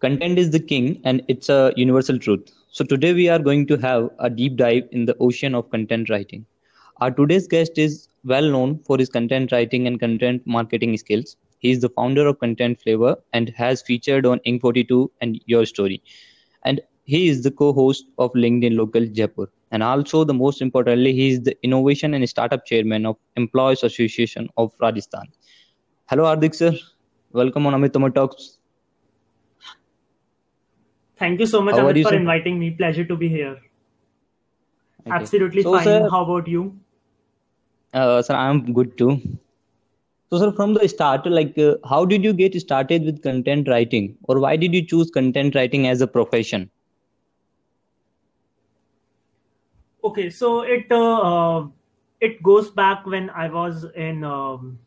content is the king and it's a universal truth. So today we are going to have a deep dive in the ocean of content writing. Our today's guest is well known for his content writing and content marketing skills. He is the founder of Content Flavor and has featured on Inc42 and YourStory. And he is the co-host of LinkedIn Local Jaipur. And also, the most importantly, he is the innovation and startup chairman of Employers Association of Rajasthan. Hello, Hardik sir. Welcome on Amit Tomar Talks. Thank you so much, How Amit, for inviting me. Pleasure to be here. Okay. Absolutely So, fine. sir, How about you? uh, sir, I'm good too. So, sir, from the start, like, uh, how did you get started with content writing, or why did you choose content writing as a profession? Okay, so it uh, uh, it goes back when I was in um,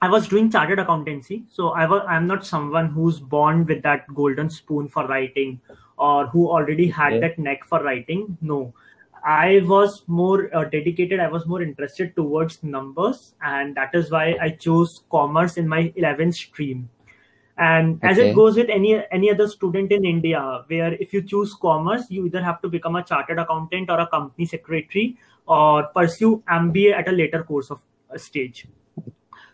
I was doing chartered accountancy. So I was I'm not someone who's born with that golden spoon for writing or who already had Okay. that neck for writing. No, I was more uh, dedicated. I was more interested towards numbers, and that is why I chose commerce in my 11th stream. And as it goes with any any other student in India, where if you choose commerce, you either have to become a chartered accountant or a company secretary, or pursue MBA at a later course of a stage.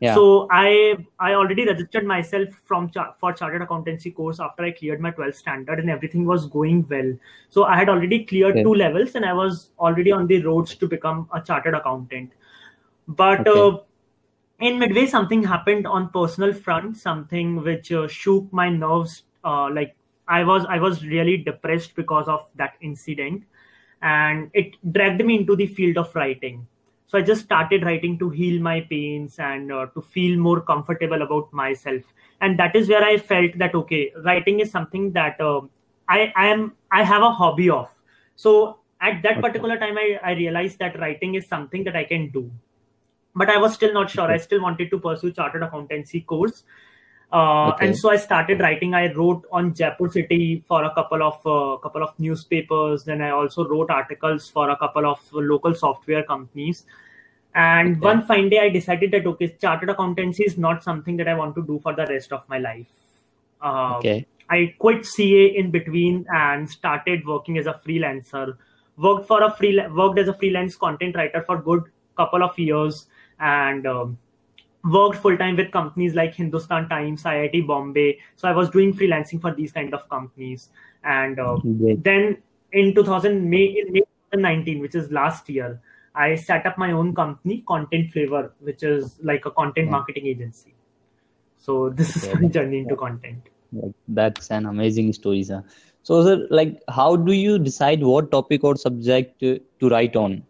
Yeah. So I I already registered myself from char- for chartered accountancy course after I cleared my 12th standard and everything was going well. So I had already cleared Okay. two levels and I was already on the roads to become a chartered accountant. But Okay. uh, in midway something happened on personal front something which uh, shook my nerves uh, like i was i was really depressed because of that incident and it dragged me into the field of writing so i just started writing to heal my pains and uh, to feel more comfortable about myself and that is where i felt that okay writing is something that uh, i i am i have a hobby of so at that Okay. particular time I, I realized that writing is something that i can do but I was still not sure. I still wanted to pursue chartered accountancy course. Uh, Okay. and so I started writing. I wrote on Jaipur City for a couple of uh, couple of newspapers. Then I also wrote articles for a couple of local software companies. And Okay. one fine day, I decided that okay, chartered accountancy is not something that I want to do for the rest of my life. Uh, Okay. I quit CA in between and started working as a freelancer. Worked for a free worked as a freelance content writer for good couple of years and um, worked full time with companies like Hindustan Times, IIT Bombay. So I was doing freelancing for these kind of companies. And uh, then in 2000 May in May 2019, which is last year, I set up my own company, Content Flavor, which is like a content Yeah. marketing agency. So this is Okay. my journey into content. That's an amazing story, sir. So, sir, like, how do you decide what topic or subject to, to write on?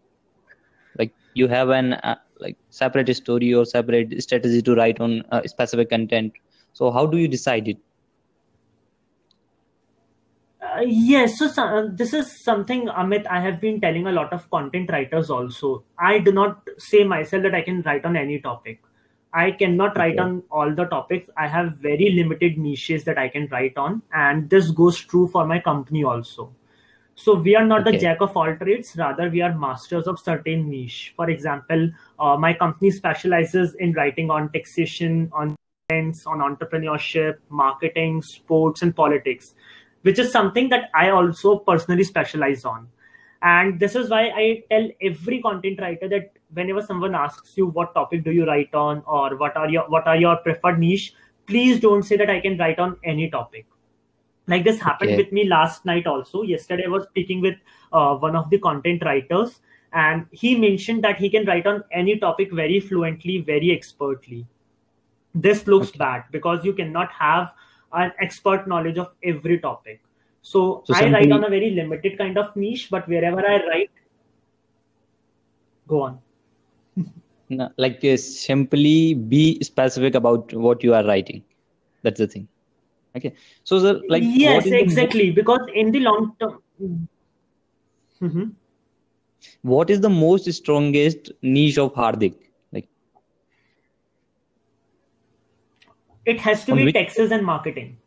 Like, you have an uh, like separate story or separate strategy to write on uh, specific content. So, how do you decide it? Uh, yes, so, uh, this is something, Amit, I have been telling a lot of content writers also. I do not say myself that I can write on any topic. I cannot write Okay. on all the topics. I have very limited niches that I can write on, and this goes true for my company also. So we are not the jack of all trades, rather we are masters of certain niche. For example, uh, my company specializes in writing on taxation, on on entrepreneurship, marketing, sports, and politics, which is something that I also personally specialize on. And this is why I tell every content writer that whenever someone asks you what topic do you write on or what are your what are your preferred niche, please don't say that I can write on any topic like this happened Okay. with me last night also yesterday i was speaking with uh, one of the content writers and he mentioned that he can write on any topic very fluently very expertly this looks Okay. bad because you cannot have an expert knowledge of every topic so, So i write on a very limited kind of niche but wherever i write go on No, like, uh, simply be specific about what you are writing. That's the thing. Okay. So, sir, like, what yes is the exactly because in the long term Mhm. what is the most strongest niche of Hardik? Like, it has to On be which- taxes and marketing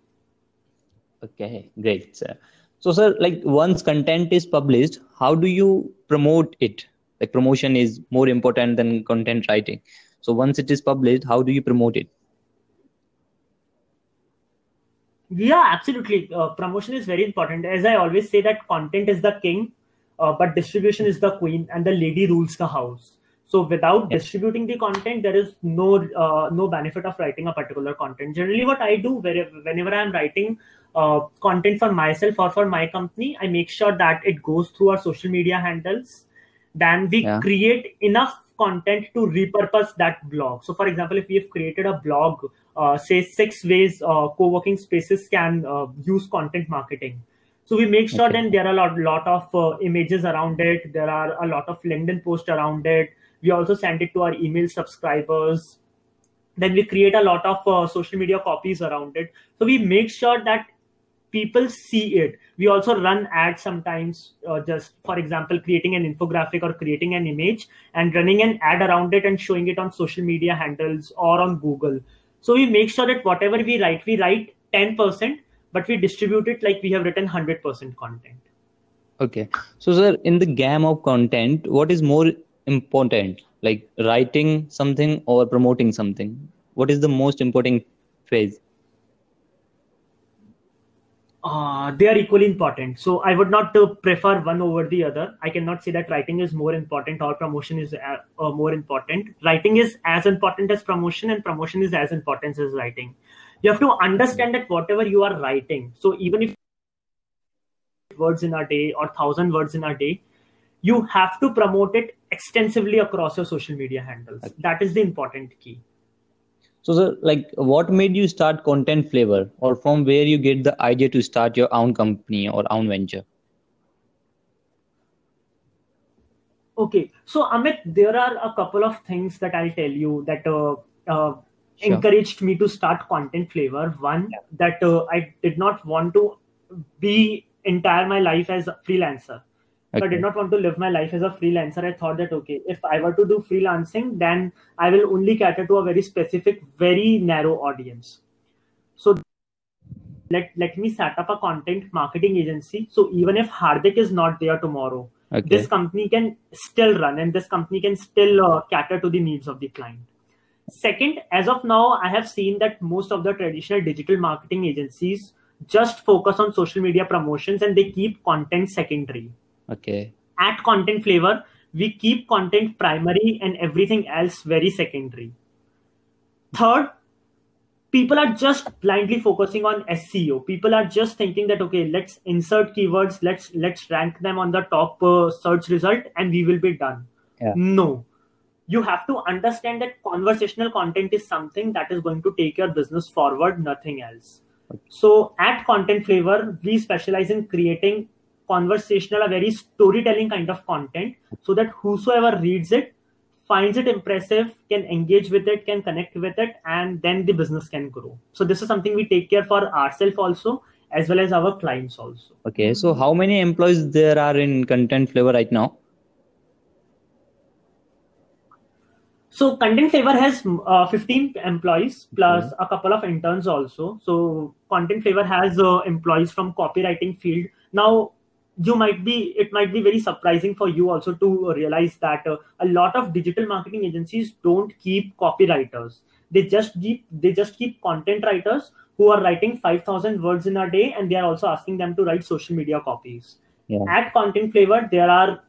okay, great, sir. So, sir, like, once content is published, how do you promote it? Like, promotion is more important than content writing. So, once it is published, how do you promote it? Yeah, absolutely. Uh, promotion is very important. As I always say, that content is the king, uh, but distribution is the queen, and the lady rules the house. So without distributing the content, there is no uh, no benefit of writing a particular content. Generally, what I do whenever I am writing uh, content for myself or for my company, I make sure that it goes through our social media handles. Then we yeah. create enough content to repurpose that blog. So, for example, if we have created a blog, uh, say six ways uh, co-working spaces can uh, use content marketing. So we make sure okay. then there are a lot, lot of uh, images around it. There are a lot of LinkedIn posts around it. We also send it to our email subscribers. Then we create a lot of uh, social media copies around it. So we make sure that people see it we also run ads sometimes uh, just for example creating an infographic or creating an image and running an ad around it and showing it on social media handles or on google so we make sure that whatever we write we write 10% but we distribute it like we have written 100% content okay so sir in the game of content what is more important like writing something or promoting something what is the most important phase uh, they are equally important. So I would not uh, prefer one over the other. I cannot say that writing is more important or promotion is uh, uh, more important. Writing is as important as promotion, and promotion is as important as writing. You have to understand that whatever you are writing, so even if words in a day or thousand words in a day, you have to promote it extensively across your social media handles. That is the important key. So, sir, like, what made you start Content Flavor, or from where you get the idea to start your own company or own venture? Okay, so Amit, there are a couple of things that I'll tell you that uh, uh, sure. encouraged me to start Content Flavor. One, yeah. that uh, I did not want to be entire my life as a freelancer. Okay. I did not want to live my life as a freelancer. I thought that okay, if I were to do freelancing, then I will only cater to a very specific, very narrow audience. So let let me set up a content marketing agency. So even if Hardik is not there tomorrow, okay. this company can still run and this company can still uh, cater to the needs of the client. Second, as of now, I have seen that most of the traditional digital marketing agencies just focus on social media promotions and they keep content secondary Okay. At content flavor, we keep content primary and everything else very secondary. Third, people are just blindly focusing on SEO. People are just thinking that okay, let's insert keywords, let's let's rank them on the top uh, search result, and we will be done. Yeah. No, you have to understand that conversational content is something that is going to take your business forward, nothing else. Okay. So at Content Flavor, we specialize in creating conversational, a very storytelling kind of content, so that whosoever reads it finds it impressive, can engage with it, can connect with it, and then the business can grow. So this is something we take care for ourselves also, as well as our clients also. Okay, so how many employees there are in Content Flavor right now? So Content Flavor has uh, 15 employees plus mm-hmm. a couple of interns also. So Content Flavor has uh, employees from copywriting field. Now you might be it might be very surprising for you also to realize that uh, a lot of digital marketing agencies don't keep copywriters. They just keep they just keep content writers who are writing 5000 words in a day and they are also asking them to write social media copies. Yeah. at content flavor there are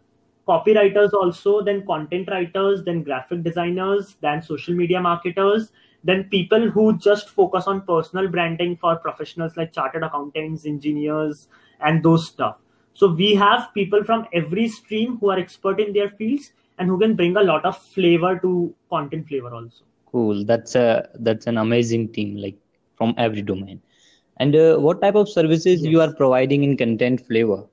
copywriters also then content writers then graphic designers then social media marketers then people who just focus on personal branding for professionals like chartered accountants engineers and those stuff so we have people from every stream who are expert in their fields and who can bring a lot of flavor to content flavor also. Cool. That's a that's an amazing team, like from every domain. And uh, what type of services yes. you are providing in content flavor?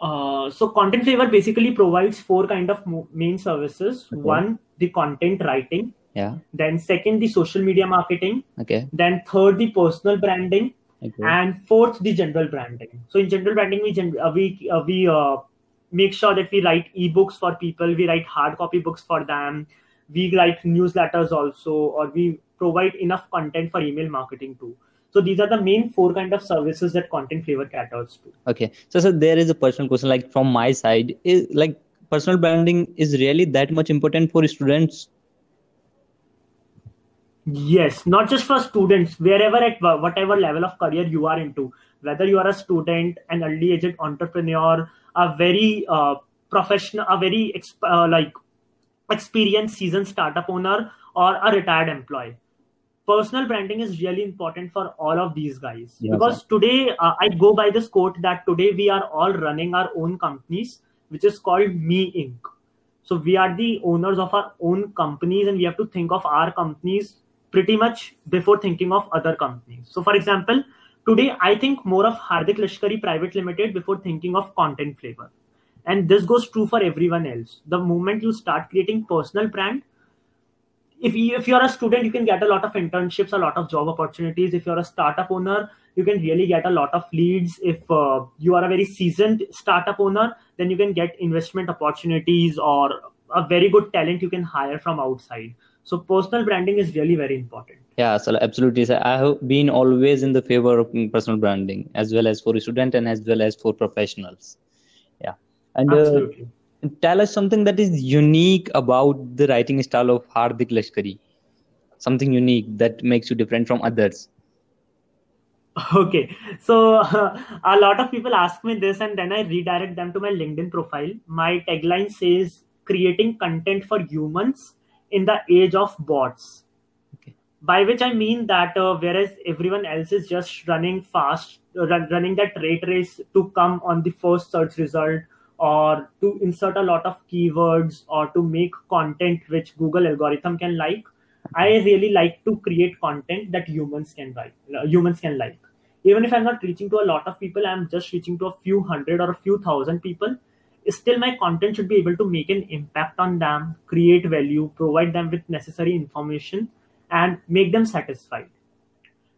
Uh, so content flavor basically provides four kind of main services. Okay. One, the content writing. Yeah. Then second, the social media marketing. Okay. Then third, the personal branding Okay. And fourth, the general branding. So in general branding, we gen- uh, we uh, we uh, make sure that we write ebooks for people. We write hard copy books for them. We write newsletters also, or we provide enough content for email marketing too. So these are the main four kind of services that Content Flavor caters to. Okay, so so there is a personal question, like from my side, is like personal branding is really that much important for students Yes, not just for students, wherever at whatever level of career you are into, whether you are a student, an early aged entrepreneur, a very uh, professional, a very uh, like experienced seasoned startup owner, or a retired employee. Personal branding is really important for all of these guys yeah, because today uh, I go by this quote that today we are all running our own companies, which is called Me Inc. So we are the owners of our own companies, and we have to think of our companies pretty much before thinking of other companies. So, for example, today I think more of Hardik Lashkari Private Limited before thinking of content flavor. And this goes true for everyone else. The moment you start creating personal brand, if you, if you're a student, you can get a lot of internships, a lot of job opportunities. If you're a startup owner, you can really get a lot of leads. If uh, you are a very seasoned startup owner, then you can get investment opportunities or a very good talent you can hire from outside so personal branding is really very important. Yeah so absolutely so i have been always in the favor of personal branding as well as for a student and as well as for professionals. Yeah. And uh, tell us something that is unique about the writing style of hardik lashkari. Something unique that makes you different from others. Okay. So uh, a lot of people ask me this and then i redirect them to my linkedin profile. My tagline says creating content for humans in the age of bots. Okay. By which I mean that uh, whereas everyone else is just running fast, run, running that rate race to come on the first search result or to insert a lot of keywords or to make content which Google algorithm can like. I really like to create content that humans can like. Uh, humans can like. Even if I'm not reaching to a lot of people, I'm just reaching to a few hundred or a few thousand people still my content should be able to make an impact on them create value provide them with necessary information and make them satisfied.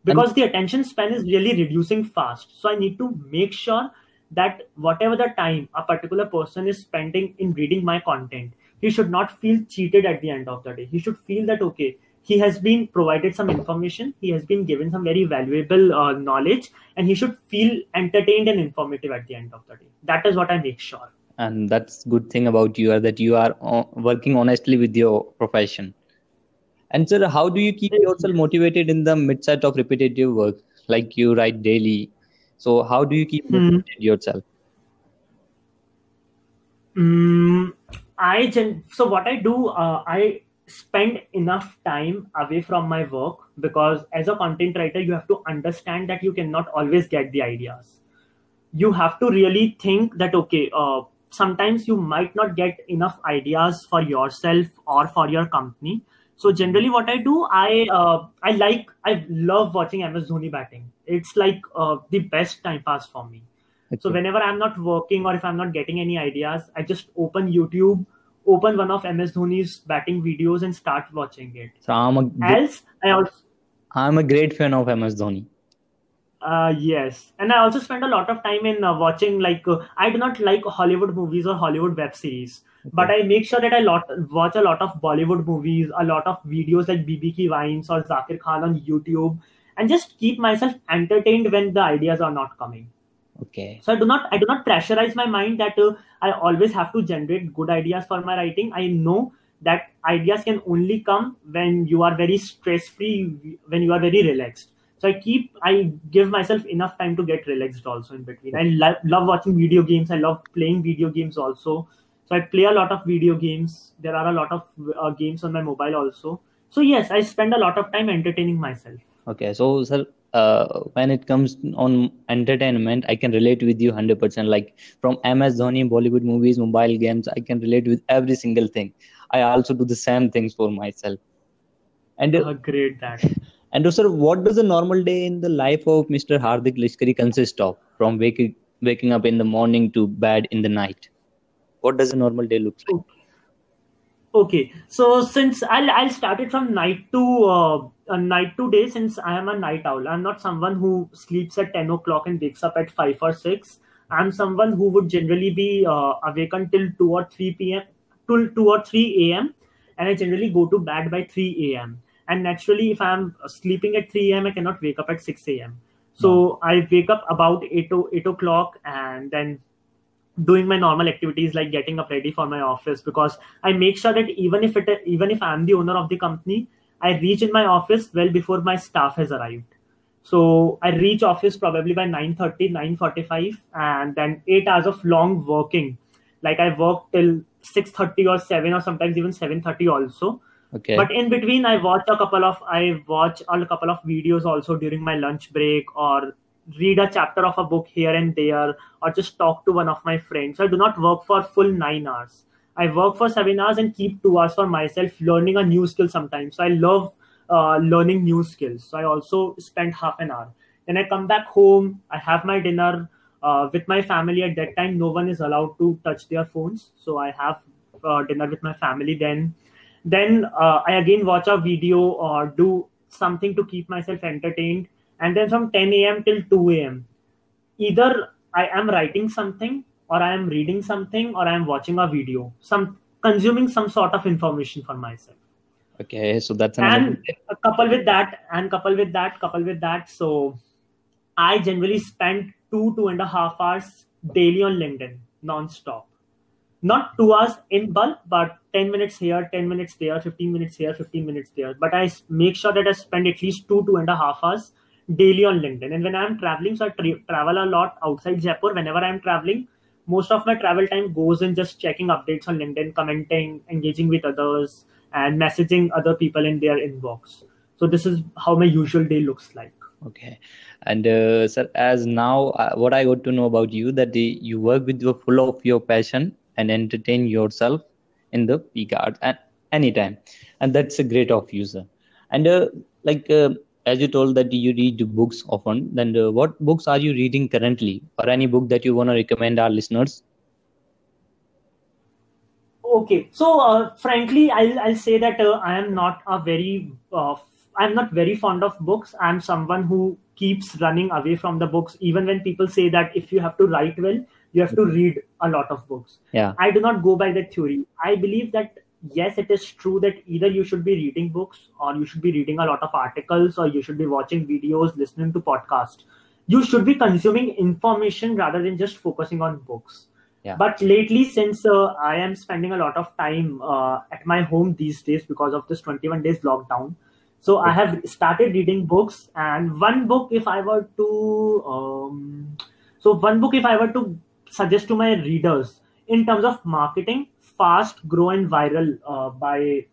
Because and- the attention span is really reducing fast so i need to make sure that whatever the time a particular person is spending in reading my content he should not feel cheated at the end of the day. He should feel that okay he has been provided some information he has been given some very valuable uh, knowledge and he should feel entertained and informative at the end of the day. That is what i make sure and that's good thing about you are that you are uh, working honestly with your profession. And sir how do you keep yourself motivated in the midst of repetitive work like you write daily? So how do you keep mm-hmm. yourself? Mm, i gen- so what i do uh, i spend enough time away from my work because as a content writer you have to understand that you cannot always get the ideas. You have to really think that okay uh, sometimes you might not get enough ideas for yourself or for your company. So generally what i do i uh, i like i love watching ms dhoni batting. It's like uh, the best time pass for me. Okay. so whenever i'm not working or if i'm not getting any ideas i just open youtube open one of ms dhoni's batting videos and start watching it. So i'm a else i also i'm a great fan of ms dhoni uh, yes, and I also spend a lot of time in uh, watching. Like, uh, I do not like Hollywood movies or Hollywood web series, okay. but I make sure that I lot watch a lot of Bollywood movies, a lot of videos like BB Ki Vines or Zakir Khan on YouTube, and just keep myself entertained when the ideas are not coming. Okay. So I do not I do not pressurize my mind that uh, I always have to generate good ideas for my writing. I know that ideas can only come when you are very stress free, when you are very relaxed so i keep i give myself enough time to get relaxed also in between. I lo- love watching video games. I love playing video games also. So i play a lot of video games. There are a lot of uh, games on my mobile also. So yes i spend a lot of time entertaining myself. Okay so sir uh, when it comes on entertainment i can relate with you 100% like from ms dhoni bollywood movies mobile games i can relate with every single thing. I also do the same things for myself. And uh, great that And sir, what does a normal day in the life of Mr. Hardik Lashkari consist of? From waking waking up in the morning to bed in the night. What does a normal day look like? Okay, so since I'll I'll start it from night to uh, a night to day. Since I am a night owl, I'm not someone who sleeps at ten o'clock and wakes up at five or six. I'm someone who would generally be uh, awake until two or three p.m. till two or three a.m. and I generally go to bed by three a.m and naturally if i'm sleeping at 3 a.m i cannot wake up at 6 a.m so no. i wake up about 8, 8 o'clock and then doing my normal activities like getting up ready for my office because i make sure that even if it even if i'm the owner of the company I reach in my office well before my staff has arrived. So I reach office probably by 9.30, 9.45 and then eight hours of long working. Like I work till 6.30 or 7 or sometimes even 7.30 also. Okay. But in between I watch a couple of, I watch a couple of videos also during my lunch break or read a chapter of a book here and there or just talk to one of my friends. So I do not work for full nine hours. I work for seven hours and keep two hours for myself learning a new skill sometimes. So I love uh, learning new skills. So I also spend half an hour. Then I come back home. I have my dinner uh, with my family. At that time, no one is allowed to touch their phones. So I have uh, dinner with my family. Then, then uh, I again watch a video or do something to keep myself entertained. And then from 10 a.m. till 2 a.m. Either I am writing something or I am reading something or I am watching a video, some consuming some sort of information for myself. Okay, so that's and a couple with that, and couple with that, couple with that. So I generally spend two two and a half hours daily on LinkedIn, non-stop. Not two hours in bulk, but 10 minutes here, 10 minutes there, 15 minutes here, 15 minutes there. But I make sure that I spend at least two, two and a half hours daily on LinkedIn. And when I'm traveling, so I tra- travel a lot outside Jaipur. Whenever I'm traveling, most of my travel time goes in just checking updates on LinkedIn, commenting, engaging with others, and messaging other people in their inbox. So this is how my usual day looks like. Okay, and uh, sir, as now uh, what I got to know about you that the, you work with your full of your passion and entertain yourself in the peak hours at any time, and that's a great of user. And uh, like uh, as you told that you read books often then uh, what books are you reading currently? Or any book that you want to recommend our listeners? Okay. So uh, frankly I'll, I'll say that uh, i am not a very uh, i'm not very fond of books. I'm someone who keeps running away from the books. Even when people say that if you have to write well you have to read a lot of books yeah i do not go by that theory i believe that yes, it is true that either you should be reading books or you should be reading a lot of articles or you should be watching videos, listening to podcasts. You should be consuming information rather than just focusing on books. Yeah. But lately, since uh, I am spending a lot of time uh, at my home these days because of this 21 days lockdown, so I have started reading books. And one book, if I were to, um, so one book, if I were to suggest to my readers in terms of marketing, Fast, Grow, and Viral uh, by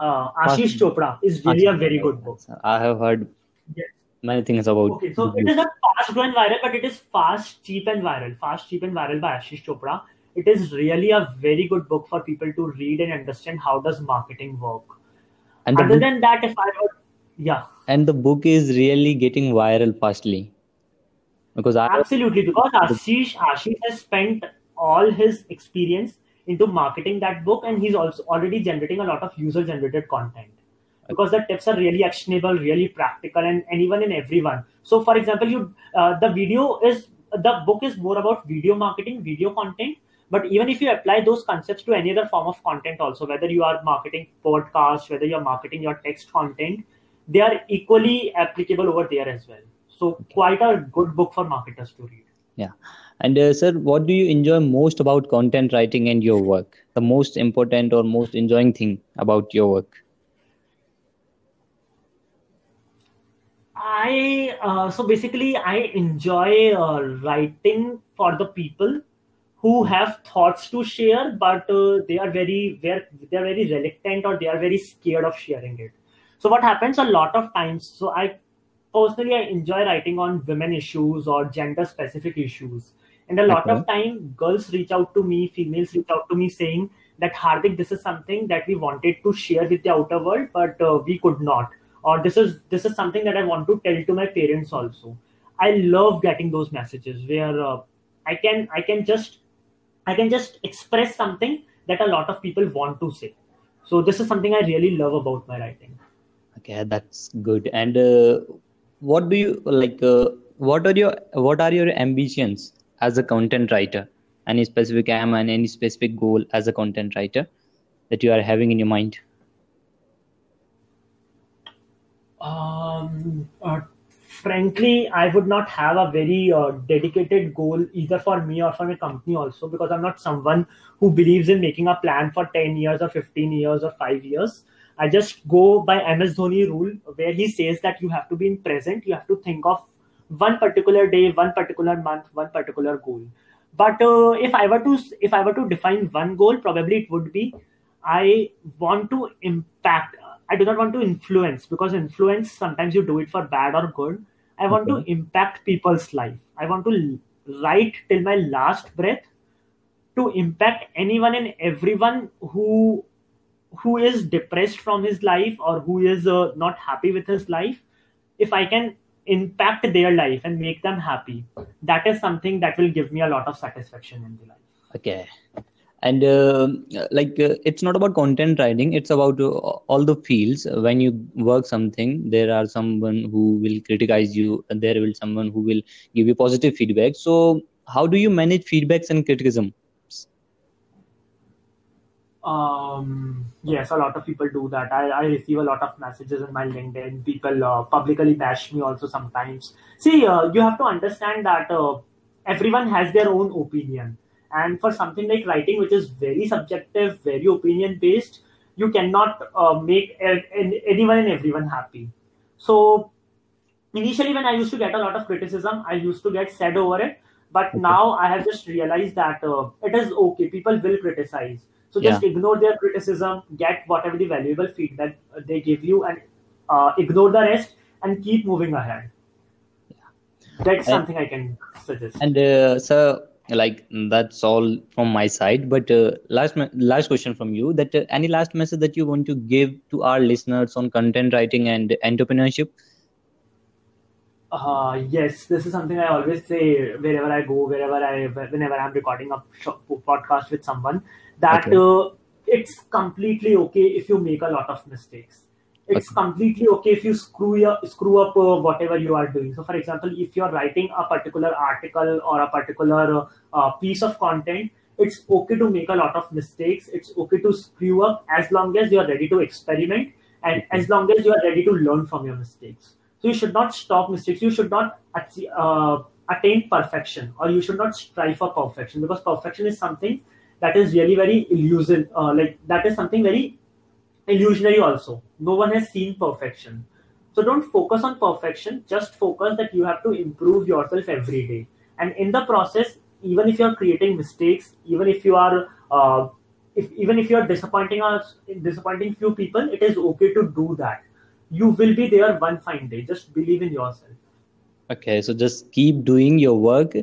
uh, Ashish Chopra is really Ashish a very good book. I have heard yes. many things about. Okay, so it is not fast, grow, and viral, but it is fast, cheap, and viral. Fast, cheap, and viral by Ashish Chopra. It is really a very good book for people to read and understand how does marketing work. And other book, than that, if I were, yeah. And the book is really getting viral fastly because I absolutely because Ashish Ashish has spent all his experience into marketing that book and he's also already generating a lot of user generated content. Because the tips are really actionable really practical and anyone and everyone. So for example you uh, the video is the book is more about video marketing video content. But even if you apply those concepts to any other form of content also whether you are marketing podcast whether you're marketing your text content they are equally applicable over there as well so quite a good book for marketers to read yeah and uh, sir, what do you enjoy most about content writing and your work? The most important or most enjoying thing about your work? I uh, so basically I enjoy uh, writing for the people who have thoughts to share, but uh, they are very they are, they are very reluctant or they are very scared of sharing it. So what happens a lot of times? So I personally I enjoy writing on women issues or gender specific issues and a lot okay. of time, girls reach out to me, females reach out to me saying that Hardik, this is something that we wanted to share with the outer world, but uh, we could not. Or this is this is something that I want to tell to my parents also. I love getting those messages where uh, I can I can just I can just express something that a lot of people want to say. So this is something I really love about my writing. Okay, that's good. And uh, what do you like? Uh, what are your what are your ambitions as a content writer any specific aim and any specific goal as a content writer that you are having in your mind um, uh, frankly i would not have a very uh, dedicated goal either for me or for my company also because i'm not someone who believes in making a plan for 10 years or 15 years or 5 years I just go by MS Dhoni rule, where he says that you have to be in present. You have to think of one particular day, one particular month, one particular goal. But uh, if I were to if I were to define one goal, probably it would be I want to impact. I do not want to influence because influence sometimes you do it for bad or good. I want Okay. to impact people's life. I want to write till my last breath to impact anyone and everyone who who is depressed from his life or who is uh, not happy with his life if i can impact their life and make them happy that is something that will give me a lot of satisfaction in the life Okay. And uh, like uh, it's not about content writing, it's about uh, all the fields. When you work something, there are someone who will criticize you, and there will someone who will give you positive feedback. So how do you manage feedbacks and criticism? Um yes a lot of people do that. I, I receive a lot of messages in my linkedin. People uh, publicly bash me also sometimes. See uh, you have to understand that uh, everyone has their own opinion. And for something like writing which is very subjective very opinion based you cannot uh, make anyone and everyone happy. So initially when i used to get a lot of criticism i used to get sad over it. But Okay. now i have just realized that uh, it is okay. People will criticize so Yeah. just ignore their criticism get whatever the valuable feedback uh, they give you and uh, ignore the rest and keep moving ahead that's And something i can suggest and uh, so like that's all from my side. But uh, last last question from you: that uh, any last message that you want to give to our listeners on content writing and entrepreneurship? Uh, yes, this is something I always say wherever I go, wherever I, whenever I'm recording a podcast with someone, that Okay. uh, it's completely okay if you make a lot of mistakes. It's Okay. completely okay if you screw up, screw up uh, whatever you are doing. So, for example, if you're writing a particular article or a particular uh, uh, piece of content, it's okay to make a lot of mistakes. It's okay to screw up as long as you're ready to experiment and Okay. as long as you are ready to learn from your mistakes. So you should not stop mistakes. You should not uh, attain perfection, or you should not strive for perfection because perfection is something that is really very illusion. Uh, like that is something very illusionary. Also, no one has seen perfection. So don't focus on perfection. Just focus that you have to improve yourself every day, and in the process, even if you are creating mistakes, even if you are uh, if even if you are disappointing us, disappointing few people, it is okay to do that you will be there one fine day. Just believe in yourself. Okay, so just keep doing your work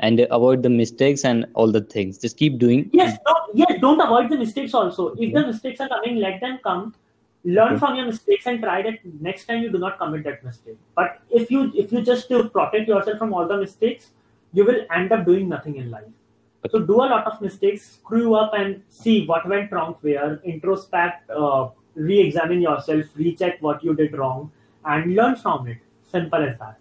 and avoid the mistakes and all the things. Just keep doing. Yes, don't, yes, don't avoid the mistakes also. If Okay. the mistakes are coming, let them come. Learn Okay. from your mistakes and try that next time you do not commit that mistake. But if you if you just to protect yourself from all the mistakes, you will end up doing nothing in life. So do a lot of mistakes, screw up and see what went wrong where, introspect, uh, re-examine yourself, recheck what you did wrong, and learn from it. Simple as that.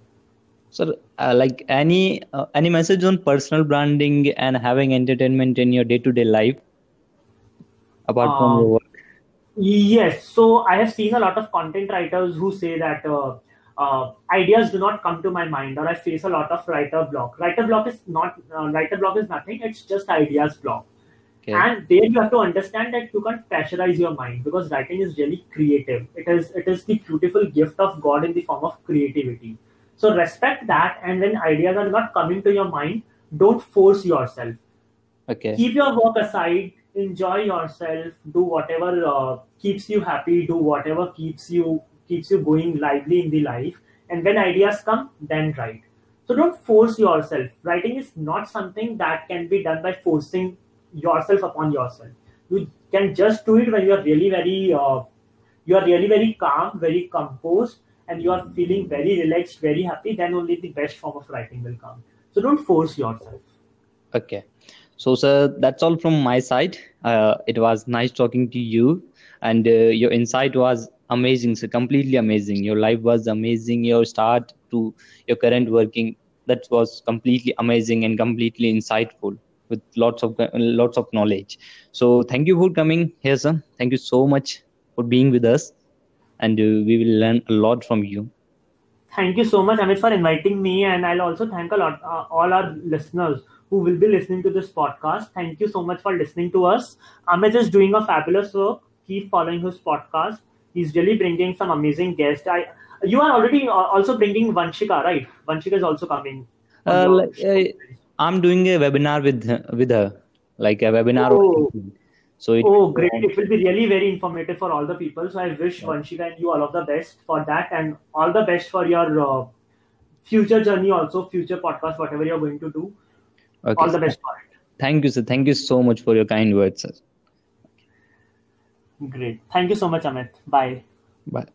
So, uh, like any uh, any message on personal branding and having entertainment in your day-to-day life apart from your Um, work? Yes, so I have seen a lot of content writers who say that uh, uh, ideas do not come to my mind, or I face a lot of writer block. Writer block is not uh, writer block is nothing; it's just ideas block. Okay. And there you have to understand that you can't pressurize your mind because writing is really creative. It is it is the beautiful gift of God in the form of creativity. So respect that, and when ideas are not coming to your mind, don't force yourself. Okay. keep your work aside enjoy yourself do whatever uh, keeps you happy do whatever keeps you keeps you going lively in the life. And when ideas come then write. So don't force yourself. Writing is not something that can be done by forcing yourself upon yourself. You can just do it when you are really very uh, you are really very calm very composed and you are feeling very relaxed very happy then only the best form of writing will come so don't force yourself Okay. So, sir, that's all from my side. Uh, it was nice talking to you, and uh, your insight was amazing, sir. Completely amazing. Your life was amazing. Your start to your current working that was completely amazing and completely insightful with lots of lots of knowledge. So, thank you for coming here, sir. Thank you so much for being with us, and uh, we will learn a lot from you. Thank you so much, Amit, for inviting me, and I'll also thank a lot uh, all our listeners who will be listening to this podcast. Thank you so much for listening to us. Amit is doing a fabulous work. Keep following his podcast. He's really bringing some amazing guests. I you are already uh, also bringing Vanshika, right? Vanshika is also coming. Uh, like, uh, I'm doing a webinar with with her, like a webinar. Oh. So it, oh, great! It will be really very informative for all the people. So I wish yeah. Vanshika and you all of the best for that, and all the best for your uh, future journey, also future podcast, whatever you're going to do. Okay. All the best for it. Thank you, sir. Thank you so much for your kind words, sir. Great. Thank you so much, Amit. Bye. Bye.